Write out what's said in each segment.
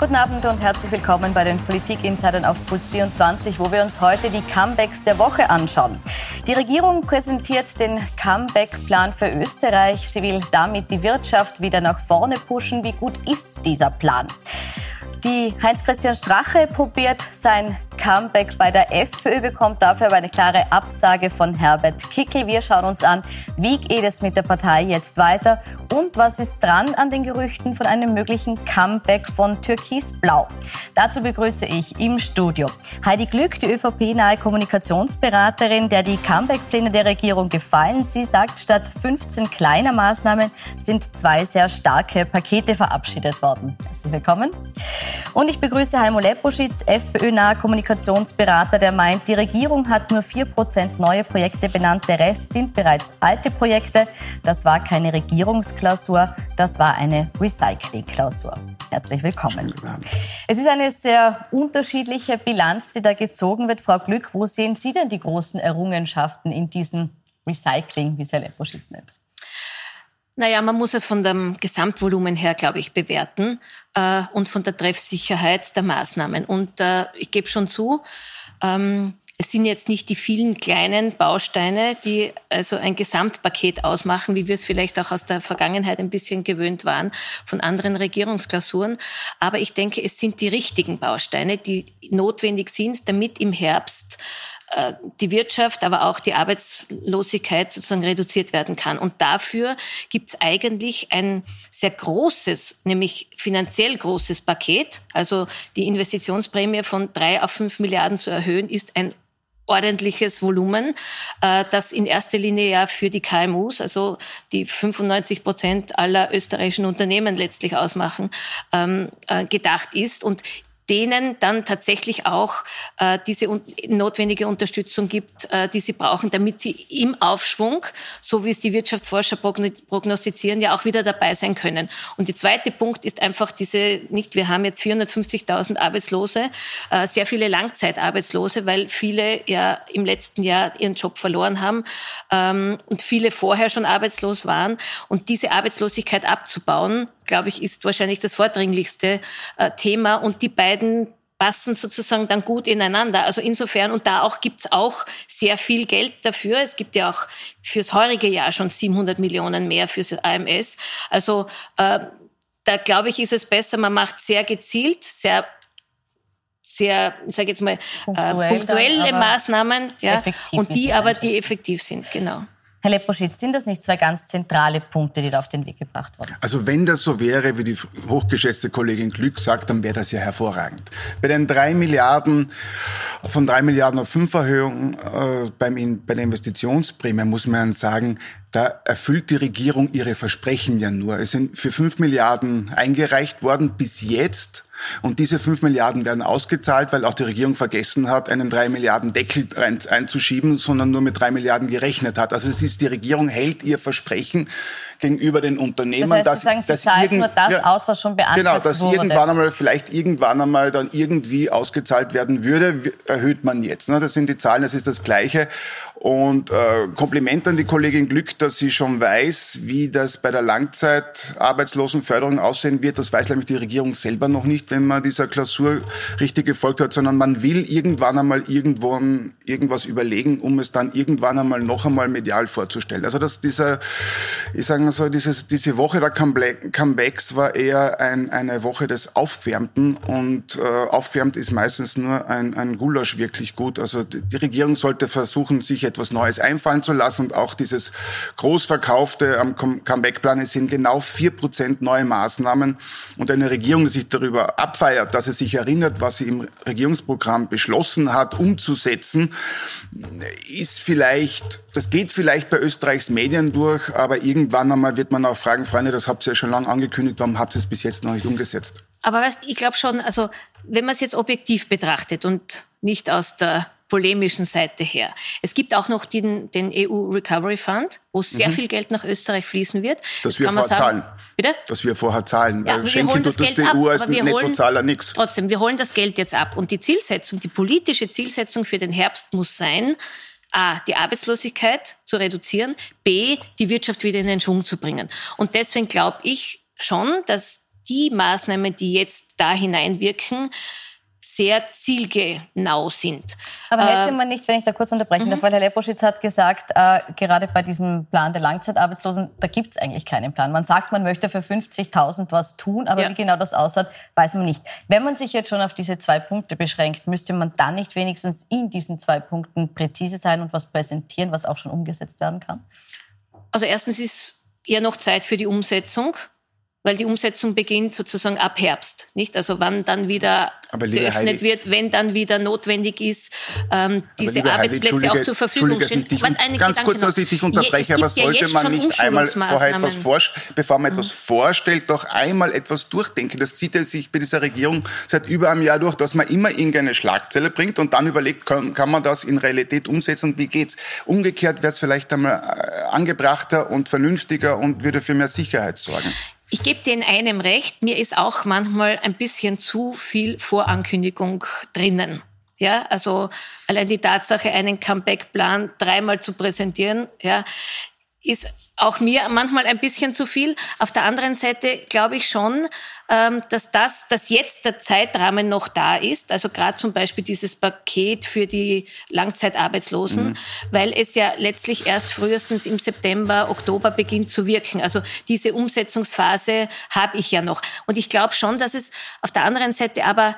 Guten Abend und herzlich willkommen bei den Politik-Insidern auf Puls 24, wo wir uns heute die Comebacks der Woche anschauen. Die Regierung präsentiert den Comeback-Plan für Österreich. Sie will damit die Wirtschaft wieder nach vorne pushen. Wie gut ist dieser Plan? Die Heinz-Christian Strache probiert sein Comeback bei der FPÖ, bekommt dafür aber eine klare Absage von Herbert Kickel. Wir schauen uns an, wie geht es mit der Partei jetzt weiter und was ist dran an den Gerüchten von einem möglichen Comeback von Türkis Blau. Dazu begrüße ich im Studio Heidi Glück, die ÖVP-nahe Kommunikationsberaterin, der die Comeback-Pläne der Regierung gefallen. Sie sagt, statt 15 kleiner Maßnahmen sind zwei sehr starke Pakete verabschiedet worden. Herzlich willkommen. Und ich begrüße Heimo Leposchitz, FPÖ-naher Kommunikationsberater, der meint, die Regierung hat nur 4% neue Projekte benannt, der Rest sind bereits alte Projekte. Das war keine Regierungsklausur, das war eine Recycling-Klausur. Herzlich willkommen. Es ist eine sehr unterschiedliche Bilanz, die da gezogen wird. Frau Glück, wo sehen Sie denn die großen Errungenschaften in diesem Recycling, wie es Herr Leposchitz nennt? Naja, man muss es von dem Gesamtvolumen her, glaube ich, bewerten äh, und von der Treffsicherheit der Maßnahmen. Und äh, ich gebe schon zu, ähm, es sind jetzt nicht die vielen kleinen Bausteine, die also ein Gesamtpaket ausmachen, wie wir es vielleicht auch aus der Vergangenheit ein bisschen gewöhnt waren von anderen Regierungsklausuren. Aber ich denke, es sind die richtigen Bausteine, die notwendig sind, damit im Herbst äh, die Wirtschaft, aber auch die Arbeitslosigkeit sozusagen reduziert werden kann. Und dafür gibt es eigentlich ein sehr großes, nämlich finanziell großes Paket. Also die Investitionsprämie von drei auf fünf Milliarden zu erhöhen, ist ein ordentliches Volumen, äh, das in erster Linie ja für die KMUs, also die 95 Prozent aller österreichischen Unternehmen letztlich ausmachen, ähm, äh, gedacht ist. Und denen dann tatsächlich auch äh, diese un notwendige Unterstützung gibt, äh, die sie brauchen, damit sie im Aufschwung, so wie es die Wirtschaftsforscher prognostizieren, ja auch wieder dabei sein können. Und der zweite Punkt ist einfach diese, nicht, wir haben jetzt 450.000 Arbeitslose, äh, sehr viele Langzeitarbeitslose, weil viele ja im letzten Jahr ihren Job verloren haben ähm, und viele vorher schon arbeitslos waren. Und diese Arbeitslosigkeit abzubauen, glaube ich, ist wahrscheinlich das vordringlichste äh, Thema. Und die beiden passen sozusagen dann gut ineinander. Also insofern, und da auch gibt's auch sehr viel Geld dafür. Es gibt ja auch fürs heurige Jahr schon 700 Millionen mehr fürs AMS. Also äh, da glaube ich, ist es besser, man macht sehr gezielt, sehr sehr, ich sage jetzt mal, punktuell äh, punktuelle Maßnahmen, ja, und die aber, die effektiv sind, genau. Herr Leposchitz, sind das nicht zwei ganz zentrale Punkte, die da auf den Weg gebracht worden sind? Also wenn das so wäre, wie die hochgeschätzte Kollegin Glück sagt, dann wäre das ja hervorragend. Bei den drei Milliarden, von drei Milliarden auf fünf Erhöhungen äh, beim, bei der Investitionsprämie muss man sagen, da erfüllt die Regierung ihre Versprechen ja nur. Es sind für fünf Milliarden eingereicht worden bis jetzt und diese fünf Milliarden werden ausgezahlt, weil auch die Regierung vergessen hat, einen drei Milliarden Deckel einzuschieben, sondern nur mit drei Milliarden gerechnet hat. Also es ist, die Regierung hält ihr Versprechen gegenüber den Unternehmen, das heißt, dass, sagen, Sie dass zahlen nur das ja, aus, was schon beantragt Genau, dass wurde. irgendwann einmal, vielleicht irgendwann einmal dann irgendwie ausgezahlt werden würde, erhöht man jetzt. Ne? Das sind die Zahlen, das ist das Gleiche. Und äh, Kompliment an die Kollegin Glück, dass sie schon weiß, wie das bei der Langzeitarbeitslosenförderung aussehen wird. Das weiß nämlich die Regierung selber noch nicht, wenn man dieser Klausur richtig gefolgt hat, sondern man will irgendwann einmal irgendwo irgendwas überlegen, um es dann irgendwann einmal noch einmal medial vorzustellen. Also dass dieser, ich sage so, dieses, diese Woche der Comebacks war eher ein, eine Woche des Aufwärmten und äh, aufwärmt ist meistens nur ein, ein Gulasch wirklich gut. Also die, die Regierung sollte versuchen, sich etwas Neues einfallen zu lassen. Und auch dieses Großverkaufte am Comeback-Plan, es sind genau vier Prozent neue Maßnahmen. Und eine Regierung, die sich darüber abfeiert, dass sie sich erinnert, was sie im Regierungsprogramm beschlossen hat, umzusetzen, ist vielleicht, das geht vielleicht bei Österreichs Medien durch, aber irgendwann einmal wird man auch fragen, Freunde, das habt ihr ja schon lange angekündigt, warum habt ihr es bis jetzt noch nicht umgesetzt? Aber weißt, ich glaube schon, also wenn man es jetzt objektiv betrachtet und nicht aus der polemischen Seite her. Es gibt auch noch den, den EU Recovery Fund, wo sehr mhm. viel Geld nach Österreich fließen wird. Das, das wir vorher zahlen. Bitte? Dass wir vorher zahlen. Ja, Schenken tut das, das die EU als Nettozahler nichts. Trotzdem, wir holen das Geld jetzt ab. Und die Zielsetzung, die politische Zielsetzung für den Herbst muss sein, A, die Arbeitslosigkeit zu reduzieren, B, die Wirtschaft wieder in den Schwung zu bringen. Und deswegen glaube ich schon, dass die Maßnahmen, die jetzt da hineinwirken, sehr zielgenau sind. Aber hätte äh, man nicht, wenn ich da kurz unterbrechen darf, mhm. weil Herr Leposchitz hat gesagt, äh, gerade bei diesem Plan der Langzeitarbeitslosen, da gibt es eigentlich keinen Plan. Man sagt, man möchte für 50.000 was tun, aber ja. wie genau das aussieht, weiß man nicht. Wenn man sich jetzt schon auf diese zwei Punkte beschränkt, müsste man dann nicht wenigstens in diesen zwei Punkten präzise sein und was präsentieren, was auch schon umgesetzt werden kann? Also erstens ist eher noch Zeit für die Umsetzung weil die Umsetzung beginnt sozusagen ab Herbst, nicht? Also wann dann wieder geöffnet Heidi, wird, wenn dann wieder notwendig ist, ähm, diese Arbeitsplätze auch zur Verfügung stehen. Ich ganz kurz, dass ich dich unterbreche, aber sollte ja man nicht einmal vorher etwas vorstellen, bevor man mhm. etwas vorstellt, doch einmal etwas durchdenken. Das zieht ja sich bei dieser Regierung seit über einem Jahr durch, dass man immer irgendeine Schlagzeile bringt und dann überlegt, kann, kann man das in Realität umsetzen und wie geht's? Umgekehrt wäre es vielleicht einmal äh, angebrachter und vernünftiger und würde für mehr Sicherheit sorgen. Ich gebe dir in einem recht, mir ist auch manchmal ein bisschen zu viel Vorankündigung drinnen. Ja, also allein die Tatsache, einen Comeback-Plan dreimal zu präsentieren, ja, ist auch mir manchmal ein bisschen zu viel. Auf der anderen Seite glaube ich schon, ähm, dass das, dass jetzt der Zeitrahmen noch da ist, also gerade zum Beispiel dieses Paket für die Langzeitarbeitslosen, mhm. weil es ja letztlich erst frühestens im September, Oktober beginnt zu wirken. Also diese Umsetzungsphase habe ich ja noch. Und ich glaube schon, dass es auf der anderen Seite aber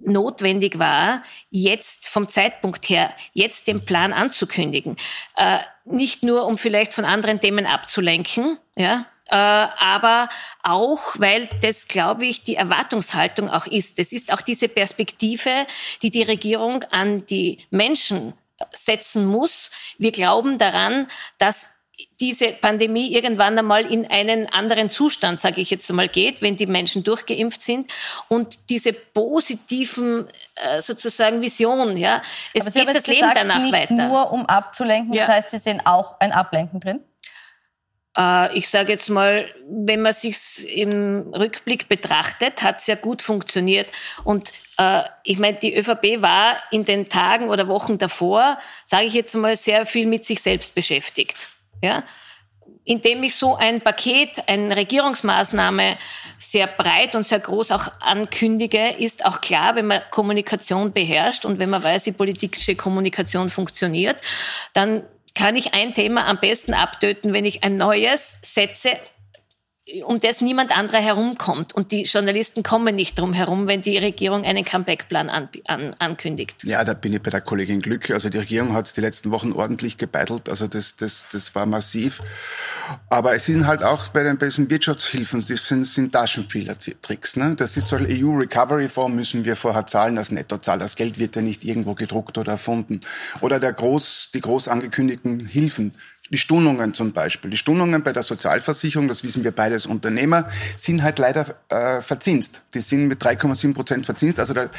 notwendig war, jetzt vom Zeitpunkt her, jetzt den Plan anzukündigen. Äh, nicht nur, um vielleicht von anderen Themen abzulenken, ja, äh, aber auch, weil das, glaube ich, die Erwartungshaltung auch ist. Das ist auch diese Perspektive, die die Regierung an die Menschen setzen muss. Wir glauben daran, dass diese Pandemie irgendwann einmal in einen anderen Zustand, sage ich jetzt einmal, geht, wenn die Menschen durchgeimpft sind und diese positiven äh, sozusagen Vision, ja, es Aber geht das Leben gesagt, danach nicht weiter. Nur um abzulenken, ja. das heißt, Sie sehen auch ein Ablenken drin? Äh, ich sage jetzt mal, wenn man sich im Rückblick betrachtet, hat es ja gut funktioniert. Und äh, ich meine, die ÖVP war in den Tagen oder Wochen davor, sage ich jetzt mal, sehr viel mit sich selbst beschäftigt. Ja? Indem ich so ein Paket, eine Regierungsmaßnahme sehr breit und sehr groß auch ankündige, ist auch klar, wenn man Kommunikation beherrscht und wenn man weiß, wie politische Kommunikation funktioniert, dann kann ich ein Thema am besten abtöten, wenn ich ein neues setze um das niemand anderer herumkommt. Und die Journalisten kommen nicht drum herum, wenn die Regierung einen Comeback-Plan an, an, ankündigt. Ja, da bin ich bei der Kollegin Glück. Also die Regierung hat es die letzten Wochen ordentlich gebeitelt. Also das, das, das war massiv. Aber es sind halt auch bei den, diesen Wirtschaftshilfen, das sind, sind Taschenspieler-Tricks. Ne? Das ist so ein EU-Recovery-Fonds müssen wir vorher zahlen als Nettozahl. Das Geld wird ja nicht irgendwo gedruckt oder erfunden. Oder der groß, die groß angekündigten Hilfen die Stundungen zum Beispiel. Die Stundungen bei der Sozialversicherung, das wissen wir beide als Unternehmer, sind halt leider äh, verzinst. Die sind mit 3,7 Prozent verzinst. Also der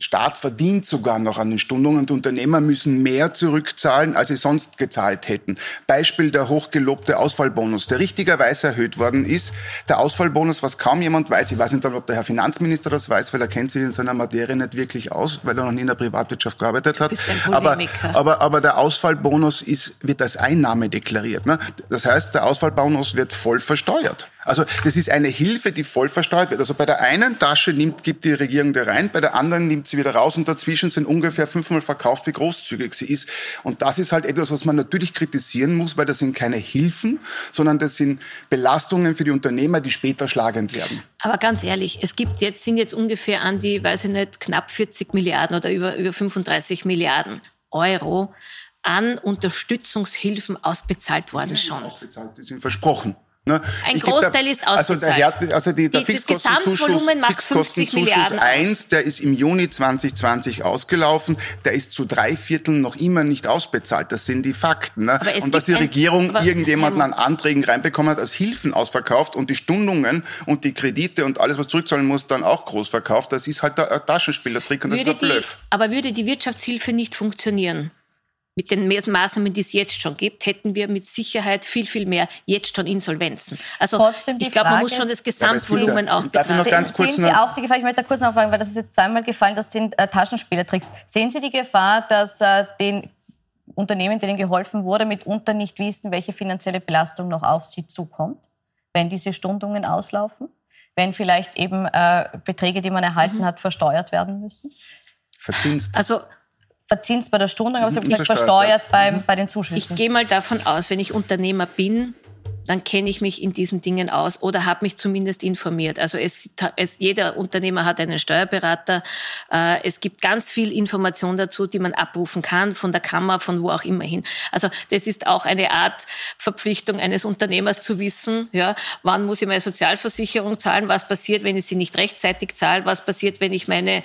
Staat verdient sogar noch an den Stundungen und Unternehmer müssen mehr zurückzahlen, als sie sonst gezahlt hätten. Beispiel der hochgelobte Ausfallbonus, der richtigerweise erhöht worden ist. Der Ausfallbonus, was kaum jemand weiß, ich weiß nicht, ob der Herr Finanzminister das weiß, weil er kennt sich in seiner Materie nicht wirklich aus, weil er noch nie in der Privatwirtschaft gearbeitet hat. Aber, aber, aber der Ausfallbonus ist, wird als Einnahme deklariert. Ne? Das heißt, der Ausfallbonus wird voll versteuert. Also das ist eine Hilfe, die voll versteuert wird. Also bei der einen Tasche nimmt, gibt die Regierung da rein, bei der anderen nimmt sie wieder raus und dazwischen sind ungefähr fünfmal verkauft, wie großzügig sie ist. Und das ist halt etwas, was man natürlich kritisieren muss, weil das sind keine Hilfen, sondern das sind Belastungen für die Unternehmer, die später schlagend werden. Aber ganz ehrlich, es gibt jetzt, sind jetzt ungefähr an die, weiß ich nicht, knapp 40 Milliarden oder über, über 35 Milliarden Euro an Unterstützungshilfen ausbezahlt worden schon. Ausbezahlt, die sind versprochen. Ne? Ein Großteil da, ist ausbezahlt. Also der, also die, der die, Fixkostenzuschuss, Fixkostenzuschuss 1, der ist im Juni 2020 ausgelaufen, der ist zu drei Vierteln noch immer nicht ausbezahlt. Das sind die Fakten. Ne? Und dass die Regierung ein, irgendjemanden an Anträgen reinbekommen hat, als Hilfen ausverkauft und die Stundungen und die Kredite und alles, was zurückzahlen muss, dann auch groß verkauft, das ist halt der Taschenspielertrick und das ist ein Bluff. aber würde die Wirtschaftshilfe nicht funktionieren? Mit den Maßnahmen, die es jetzt schon gibt, hätten wir mit Sicherheit viel, viel mehr jetzt schon Insolvenzen. Also ich glaube, man muss schon das Gesamtvolumen ja, auch Darf ich noch ganz kurz Sehen Sie auch die Gefahr, ich möchte da kurz nachfragen, weil das ist jetzt zweimal gefallen, das sind äh, Taschenspielertricks. Sehen Sie die Gefahr, dass äh, den Unternehmen, denen geholfen wurde, mitunter nicht wissen, welche finanzielle Belastung noch auf sie zukommt, wenn diese Stundungen auslaufen? wenn vielleicht eben äh, Beträge, die man erhalten mhm. hat, versteuert werden müssen? Verzinst. Also verzinst bei der Stunde, aber Sie haben gesagt, versteuert beim, mhm. bei den Zuschüssen. Ich gehe mal davon aus, wenn ich Unternehmer bin, dann kenne ich mich in diesen Dingen aus oder habe mich zumindest informiert. Also es, es, jeder Unternehmer hat einen Steuerberater. Äh, es gibt ganz viel Information dazu, die man abrufen kann von der Kammer, von wo auch immer hin. Also das ist auch eine Art Verpflichtung eines Unternehmers zu wissen, ja, wann muss ich meine Sozialversicherung zahlen, was passiert, wenn ich sie nicht rechtzeitig zahle, was passiert, wenn ich meine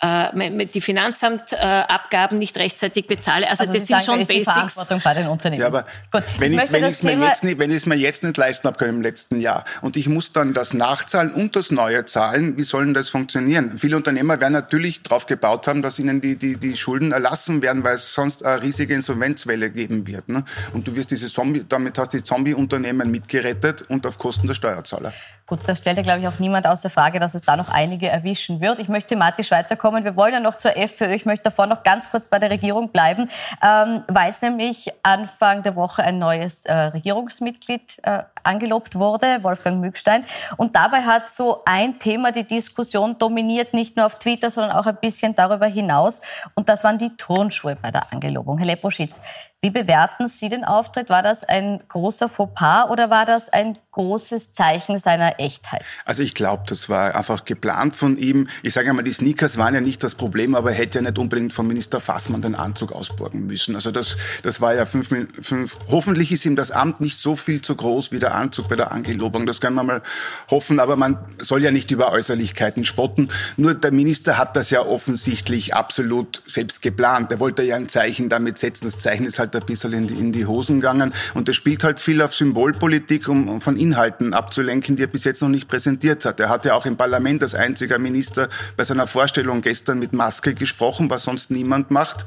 äh, die Finanzamtabgaben nicht rechtzeitig bezahle. Also, also das sind sagen, schon Basics. Verantwortung bei den Unternehmen. Ja, aber Gut, wenn ich es mir jetzt nicht, jetzt nicht leisten habe können im letzten Jahr und ich muss dann das nachzahlen und das neue zahlen, wie soll denn das funktionieren? Viele Unternehmer werden natürlich darauf gebaut haben, dass ihnen die, die, die Schulden erlassen werden, weil es sonst eine riesige Insolvenzwelle geben wird. Ne? Und du wirst diese Zombie, damit hast du die Zombie-Unternehmen mitgerettet und auf Kosten der Steuerzahler. Gut, das stellt ja, glaube ich, auch niemand außer Frage, dass es da noch einige erwischen wird. Ich möchte thematisch weiterkommen. Wir wollen ja noch zur FPÖ. Ich möchte davor noch ganz kurz bei der Regierung bleiben, ähm, weil es nämlich Anfang der Woche ein neues äh, Regierungsmitglied äh, angelobt wurde, Wolfgang Mückstein. Und dabei hat so ein Thema die Diskussion dominiert, nicht nur auf Twitter, sondern auch ein bisschen darüber hinaus. Und das waren die Turnschuhe bei der Angelobung. Herr Leposchitz, wie bewerten Sie den Auftritt? War das ein großer Fauxpas oder war das ein großes Zeichen seiner Echtheit? Also ich glaube, das war einfach geplant von ihm. Ich sage einmal, die Sneakers waren ja nicht das Problem, aber er hätte ja nicht unbedingt von Minister Fassmann den Anzug ausborgen müssen. Also das, das war ja fünf, fünf. Hoffentlich ist ihm das Amt nicht so viel zu groß wie der Anzug bei der Angelobung. Das können wir mal hoffen. Aber man soll ja nicht über Äußerlichkeiten spotten. Nur der Minister hat das ja offensichtlich absolut selbst geplant. Er wollte ja ein Zeichen damit setzen. Das Zeichen ist halt ein bisschen in die, in die Hosen gegangen. Und er spielt halt viel auf Symbolpolitik, um von Inhalten abzulenken, die er bis jetzt noch nicht präsentiert hat. Er hat ja auch im Parlament als einziger Minister bei seiner Vorstellung gestern mit Maske gesprochen, was sonst niemand macht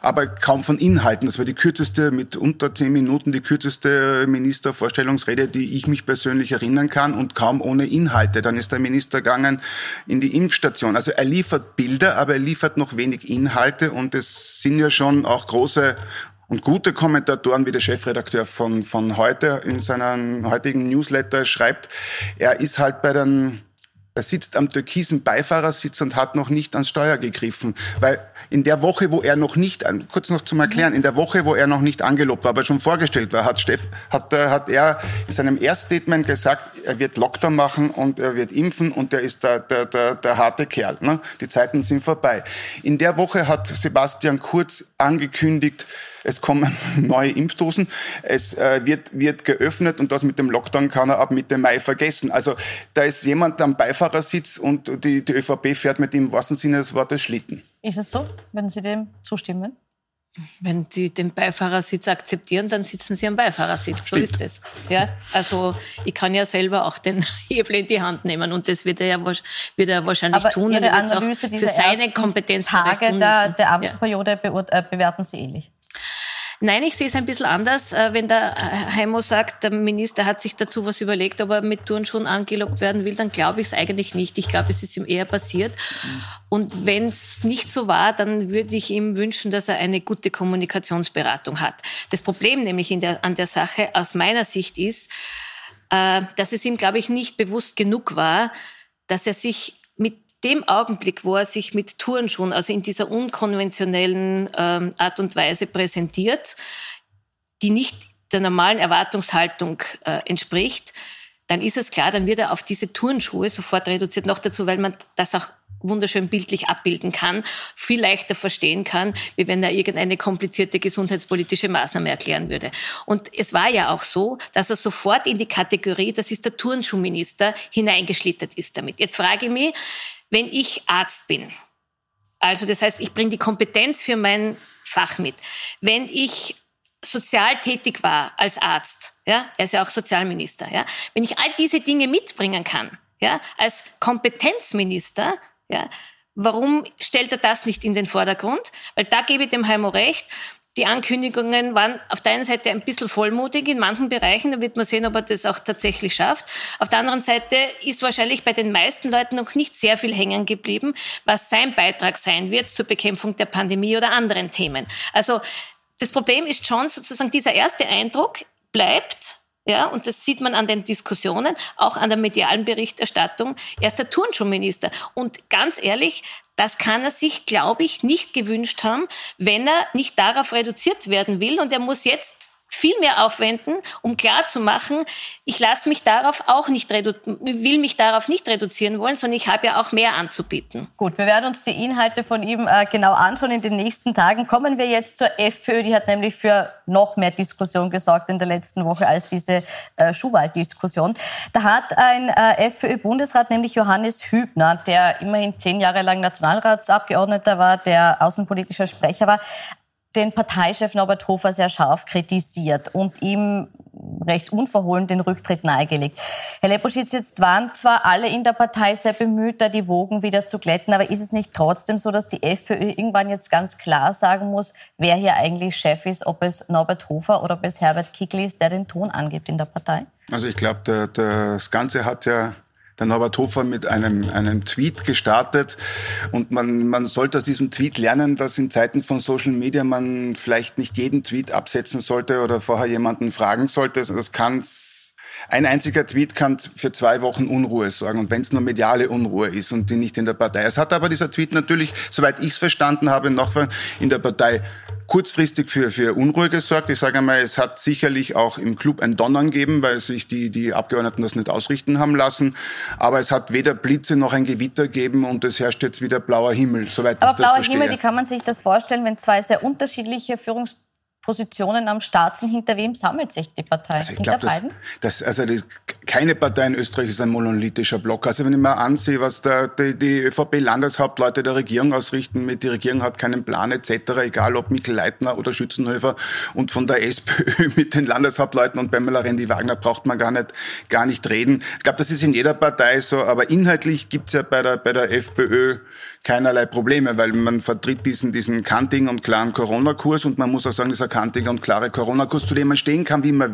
aber kaum von Inhalten. Das war die kürzeste, mit unter zehn Minuten, die kürzeste Ministervorstellungsrede, die ich mich persönlich erinnern kann und kaum ohne Inhalte. Dann ist der Minister gegangen in die Impfstation. Also er liefert Bilder, aber er liefert noch wenig Inhalte und es sind ja schon auch große und gute Kommentatoren, wie der Chefredakteur von, von heute in seinem heutigen Newsletter schreibt, er ist halt bei den er sitzt am türkisen Beifahrersitz und hat noch nicht ans Steuer gegriffen. Weil in der Woche, wo er noch nicht, kurz noch zum Erklären, in der Woche, wo er noch nicht angelobt war, aber schon vorgestellt war, hat, Steff, hat, äh, hat er in seinem Erststatement gesagt, er wird Lockdown machen und er wird impfen und er ist der, der, der, der harte Kerl. Ne? Die Zeiten sind vorbei. In der Woche hat Sebastian Kurz angekündigt, es kommen neue Impfdosen, es äh, wird, wird geöffnet und das mit dem Lockdown kann er ab Mitte Mai vergessen. Also da ist jemand am Beifahrersitz und die, die ÖVP fährt mit ihm im wahrsten Sinne des Wortes Schlitten. Ist es so? Würden Sie dem zustimmen? Wenn Sie den Beifahrersitz akzeptieren, dann sitzen Sie am Beifahrersitz. So ist es. Ja, also ich kann ja selber auch den Hebel in die Hand nehmen und das wird er ja, wird er wahrscheinlich Aber tun. Ihre Analyse für seine Kompetenz Tage der, der Amtsperiode ja. Äh, bewerten Sie ähnlich. Nein, ich sehe es ein bisschen anders. Äh, wenn der Heimo sagt, der Minister hat sich dazu was überlegt, ob er mit Turnschuhen angelockt werden will, dann glaube ich es eigentlich nicht. Ich glaube, es ist ihm eher passiert. Und wenn es nicht so war, dann würde ich ihm wünschen, dass er eine gute Kommunikationsberatung hat. Das Problem nämlich der, an der Sache aus meiner Sicht ist, äh, dass es ihm, glaube ich, nicht bewusst genug war, dass er sich dem Augenblick, wo er sich mit Turnschuhen, also in dieser unkonventionellen ähm, Art und Weise präsentiert, die nicht der normalen Erwartungshaltung äh, entspricht, dann ist es klar, dann wird er auf diese Turnschuhe sofort reduziert. Noch dazu, weil man das auch wunderschön bildlich abbilden kann, viel leichter verstehen kann, wie wenn er irgendeine komplizierte gesundheitspolitische Maßnahme erklären würde. Und es war ja auch so, dass er sofort in die Kategorie, das ist der Turnschuhminister, hineingeschlittert ist damit. Jetzt frage ich mich, wenn ich Arzt bin, also das heißt, ich bringe die Kompetenz für mein Fach mit. Wenn ich sozial tätig war als Arzt, ja, er ist ja auch Sozialminister, ja, wenn ich all diese Dinge mitbringen kann, ja, als Kompetenzminister, ja, warum stellt er das nicht in den Vordergrund? Weil da gebe ich dem Heimo recht, die Ankündigungen waren auf der einen Seite ein bisschen vollmutig in manchen Bereichen, da wird man sehen, ob er das auch tatsächlich schafft. Auf der anderen Seite ist wahrscheinlich bei den meisten Leuten noch nicht sehr viel hängen geblieben, was sein Beitrag sein wird zur Bekämpfung der Pandemie oder anderen Themen. Also das Problem ist schon sozusagen dieser erste Eindruck bleibt ja, und das sieht man an den Diskussionen, auch an der medialen Berichterstattung. Er ist der Turnschuhminister. Und ganz ehrlich, das kann er sich, glaube ich, nicht gewünscht haben, wenn er nicht darauf reduziert werden will. Und er muss jetzt viel mehr aufwenden, um klarzumachen, ich lasse mich darauf auch nicht will mich darauf nicht reduzieren wollen, sondern ich habe ja auch mehr anzubieten. Gut, wir werden uns die Inhalte von ihm äh, genau anschauen in den nächsten Tagen. Kommen wir jetzt zur FPÖ, die hat nämlich für noch mehr Diskussion gesorgt in der letzten Woche als diese äh, Schuhwald-Diskussion. Da hat ein äh, FPÖ-Bundesrat, nämlich Johannes Hübner, der immerhin zehn Jahre lang Nationalratsabgeordneter war, der außenpolitischer Sprecher war, den Parteichef Norbert Hofer sehr scharf kritisiert und ihm recht unverhohlen den Rücktritt nahegelegt. Herr Leposchitz, jetzt waren zwar alle in der Partei sehr bemüht, da die Wogen wieder zu glätten, aber ist es nicht trotzdem so, dass die FPÖ irgendwann jetzt ganz klar sagen muss, wer hier eigentlich Chef ist, ob es Norbert Hofer oder ob es Herbert Kickl ist, der den Ton angibt in der Partei? Also ich glaube, das Ganze hat ja der Norbert Hofer mit einem, einem Tweet gestartet. Und man, man sollte aus diesem Tweet lernen, dass in Zeiten von Social Media man vielleicht nicht jeden Tweet absetzen sollte oder vorher jemanden fragen sollte. Das kann ein einziger Tweet kann für zwei Wochen Unruhe sorgen und wenn es nur mediale Unruhe ist und die nicht in der Partei. Es hat aber dieser Tweet natürlich, soweit ich es verstanden habe, noch in der Partei kurzfristig für, für Unruhe gesorgt. Ich sage einmal, es hat sicherlich auch im Club ein Donnern gegeben, weil sich die, die Abgeordneten das nicht ausrichten haben lassen. Aber es hat weder Blitze noch ein Gewitter gegeben und es herrscht jetzt wieder blauer Himmel, soweit Aber ich das blauer verstehe. Himmel, wie kann man sich das vorstellen, wenn zwei sehr unterschiedliche Führungs Positionen am Start sind. Hinter wem sammelt sich die Partei? Also ich Hinter glaub, beiden? Das, das, also das, keine Partei in Österreich ist ein monolithischer Block. Also wenn ich mir ansehe, was da die, die ÖVP-Landeshauptleute der Regierung ausrichten, mit die Regierung hat keinen Plan etc., egal ob Mikkel Leitner oder Schützenhöfer und von der SPÖ mit den Landeshauptleuten und Pamela Rendi-Wagner braucht man gar nicht, gar nicht reden. Ich glaube, das ist in jeder Partei so, aber inhaltlich gibt's ja bei der, bei der FPÖ keinerlei Probleme, weil man vertritt diesen, diesen kantigen und klaren Corona-Kurs und man muss auch sagen, dieser kantige und klare Corona-Kurs, zu dem man stehen kann, wie man